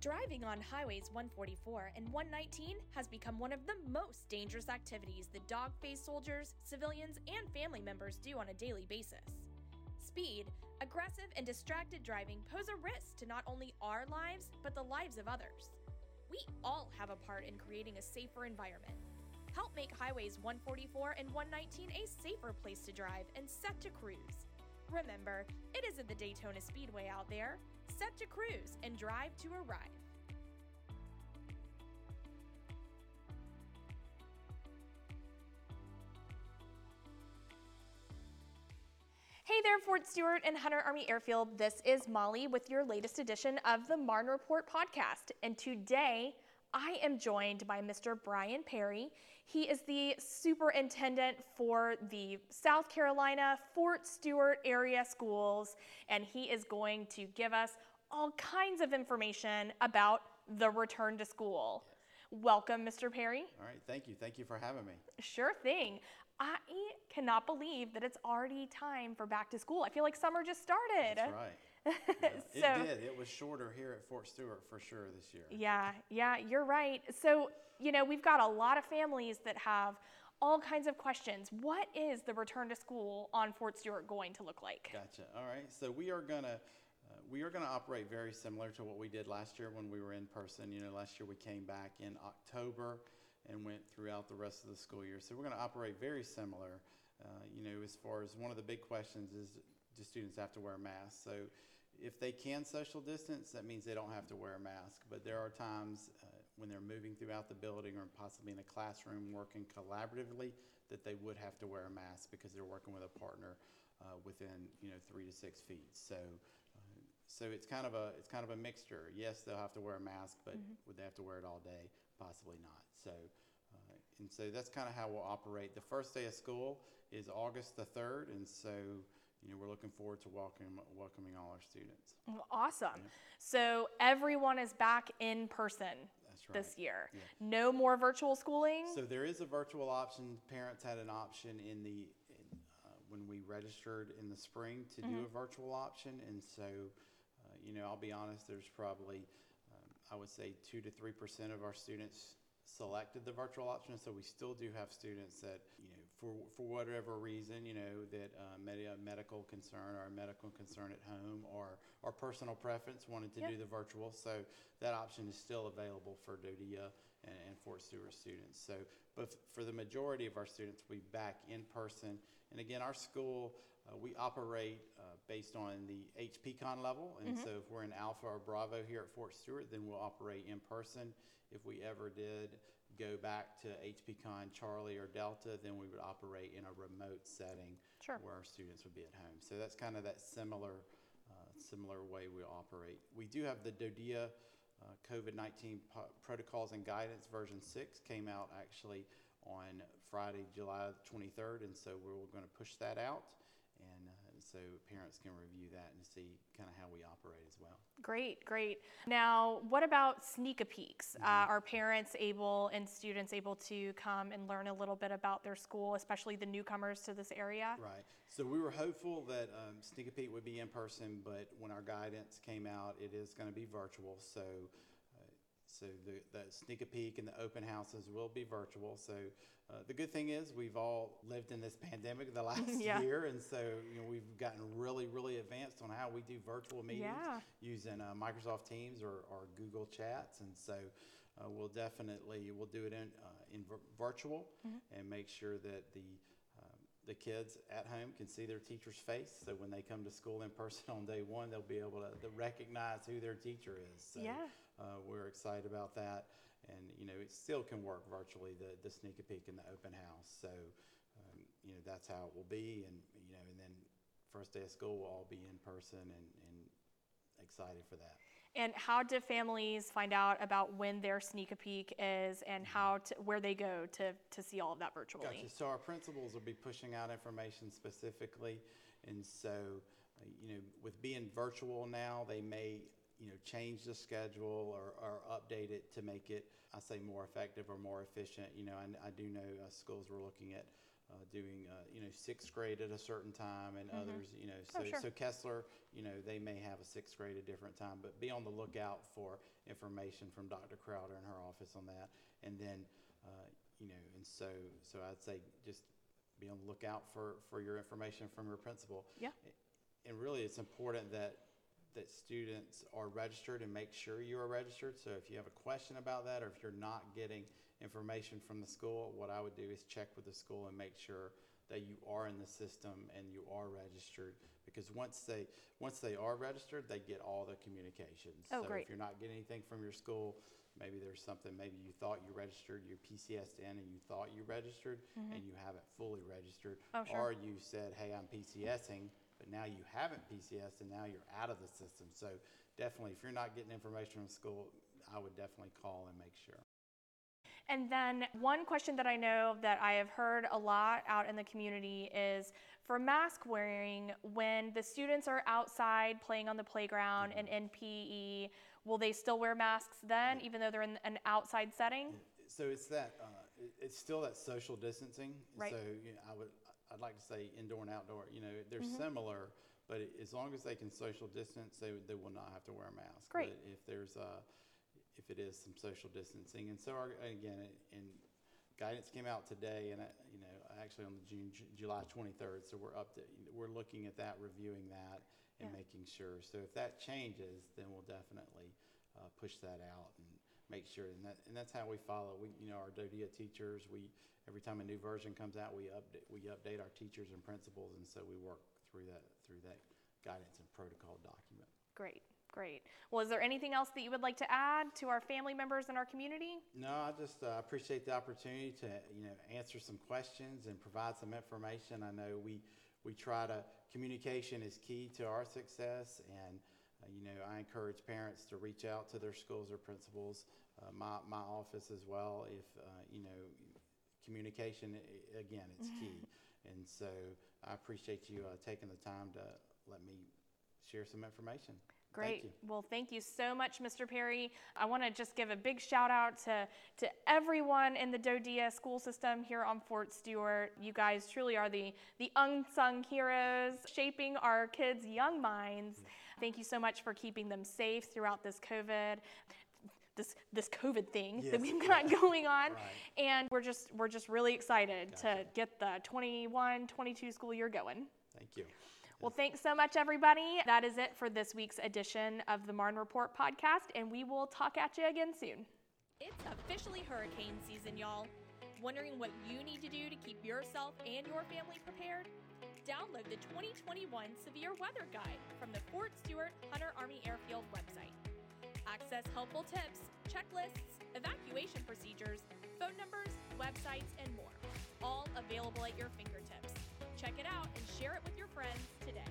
Driving on highways 144 and 119 has become one of the most dangerous activities that dog faced soldiers, civilians, and family members do on a daily basis. Speed, aggressive, and distracted driving pose a risk to not only our lives, but the lives of others. We all have a part in creating a safer environment. Help make highways 144 and 119 a safer place to drive and set to cruise. Remember, it isn't the Daytona Speedway out there. Set to cruise and drive to arrive. Hey there, Fort Stewart and Hunter Army Airfield. This is Molly with your latest edition of the Marne Report podcast. And today, I am joined by Mr. Brian Perry. He is the superintendent for the South Carolina Fort Stewart area schools, and he is going to give us all kinds of information about the return to school. Welcome, Mr. Perry. All right, thank you. Thank you for having me. Sure thing. I cannot believe that it's already time for back to school. I feel like summer just started. That's right. Yeah, So- it did. It was shorter here at Fort Stewart for sure this year. Yeah, yeah, you're right. So, you know, we've got a lot of families that have all kinds of questions. What is the return to school on Fort Stewart going to look like? Gotcha. All right. So we are gonna uh, we are gonna operate very similar to what we did last year when we were in person. You know, last year we came back in October and went throughout the rest of the school year. So we're gonna operate very similar. Uh, you know, as far as one of the big questions is, do students have to wear masks? So if they can social distance, that means they don't have to wear a mask. But there are times uh, when they're moving throughout the building or possibly in a classroom working collaboratively that they would have to wear a mask because they're working with a partner uh, within you know three to six feet. So. Uh, so it's kind of a it's kind of a mixture. Yes, they'll have to wear a mask, but would they have to wear it all day? Possibly not. So, uh, and so that's kind of how we'll operate. The first day of school is August the third, and so you know we're looking forward to welcome, welcoming all our students. Awesome. So, everyone is back in person right. this year. Yeah. No more virtual schooling? So there is a virtual option. Parents had an option in the in, uh, when we registered in the spring to do a virtual option, and so uh, you know I'll be honest. There's probably um, I would say two to three percent of our students selected the virtual option. So we still do have students that you know for for whatever reason you know that uh, med- a medical concern or a medical concern at home or or personal preference wanted to Yeah. do the virtual. So that option is still available for DoDEA and, and Fort Stewart students. So, but f- for the majority of our students, we back in person. And again, our school, uh, we operate uh, based on the HPCon level. And so if we're in Alpha or Bravo here at Fort Stewart, then we'll operate in person. If we ever did go back to HPCon Charlie or Delta, then we would operate in a remote setting Sure. where our students would be at home. So that's kind of that similar, uh, similar way we operate. We do have the DoDEA uh, COVID-19 po- protocols and guidance version six came out actually on Friday, July 23rd, and so we're going to push that out, and uh, so parents can review that and see kind of how we operate as well. Great, great. Now, what about sneak a peeks? Uh, are parents able and students able to come and learn a little bit about their school, especially the newcomers to this area? Right. So we were hopeful that um, Sneak a Peek would be in person, but when our guidance came out, it is going to be virtual. So, so the, the Sneak a Peek and the open houses will be virtual. So uh, the good thing is we've all lived in this pandemic the last Yeah. year, and so you know we've gotten really, really advanced on how we do virtual meetings Yeah. using uh, Microsoft Teams or, or Google Chats, and so uh, we'll definitely we'll do it in uh, in vir- virtual and make sure that the um, the kids at home can see their teacher's face. So when they come to school in person on day one, they'll be able to, to recognize who their teacher is. So Yeah. Uh, we're excited about that, and you know it still can work virtually the the sneak a peek and the open house. So um, you know that's how it will be, and you know and then first day of school will all be in person and, and excited for that. And how do families find out about when their sneak a peek is and how to, where they go to, to see all of that virtually? Gotcha. So our principals will be pushing out information specifically, and so uh, you know, with being virtual now, they may you know change the schedule or, or update it to make it, I say, more effective or more efficient. You know, I, I do know uh, schools were looking at uh, doing, uh, you know, sixth grade at a certain time and others, you know, so, Oh, sure. so Kessler, you know, they may have a sixth grade at a different time, but be on the lookout for information from Dr. Crowder in her office on that. And then, uh, you know, and so, so I'd say just be on the lookout for, for your information from your principal. Yeah. And really, it's important that, that students are registered and make sure you are registered. So if you have a question about that, or if you're not getting information from the school, what I would do is check with the school and make sure that you are in the system and you are registered. Because once they, once they are registered, they get all the communications. Oh, So great. if you're not getting anything from your school, maybe there's something, maybe you thought you registered, your PCS'd and you thought you registered and you haven't fully registered. Mm-hmm. Oh, sure. Or you said, hey, I'm PCSing, but now you haven't PCS and now you're out of the system. So definitely, if you're not getting information from school, I would definitely call and make sure. And then one question that I know that I have heard a lot out in the community is for mask wearing when the students are outside playing on the playground and in PE, will they still wear masks then even though they're in an outside setting? So it's that, uh, it's still that social distancing. Right. So you know, I would, I'd like to say indoor and outdoor, you know, they're Mm-hmm. similar, but as long as they can social distance, they, they will not have to wear a mask. Great. But if there's, uh, if it is some social distancing, and so our, again, and guidance came out today, and I, you know, actually on the June, Ju- July twenty-third, so we're up to, we're looking at that, reviewing that, and Yeah. making sure. So if that changes, then we'll definitely, uh, push that out and make sure, and that, and that's how we follow, we, you know, our DoDEA teachers, we, every time a new version comes out, we update, we update our teachers and principals, and so we work through that, through that guidance and protocol document. Great, great. Well, is there anything else that you would like to add to our family members in our community? No, I just uh, appreciate the opportunity to, you know, answer some questions and provide some information. I know we, we try to, communication is key to our success, and, uh, you know, I encourage parents to reach out to their schools or principals, uh, my, my office as well, if, uh, you know, communication, again, it's key. And so I appreciate you uh, taking the time to let me share some information. Thank Great. you. Well, thank you so much, Mr. Perry. I want to just give a big shout out to, to everyone in the DoDEA school system here on Fort Stewart. You guys truly are the, the unsung heroes shaping our kids' young minds. Thank you so much for keeping them safe throughout this COVID. This, this COVID thing that we've got going on. Right. And we're just, we're just really excited to get the 21 22 school year going. Thank you. Well, thanks so much, everybody. That is it for this week's edition of the Marne Report podcast, and we will talk at you again soon. It's officially hurricane season, y'all. Wondering what you need to do to keep yourself and your family prepared? Download the 2021 Severe Weather Guide from the Fort Stewart Hunter Army Airfield website. Access helpful tips, checklists, evacuation procedures, phone numbers, websites, and more. All available at your fingertips. Check it out and share it with your friends today.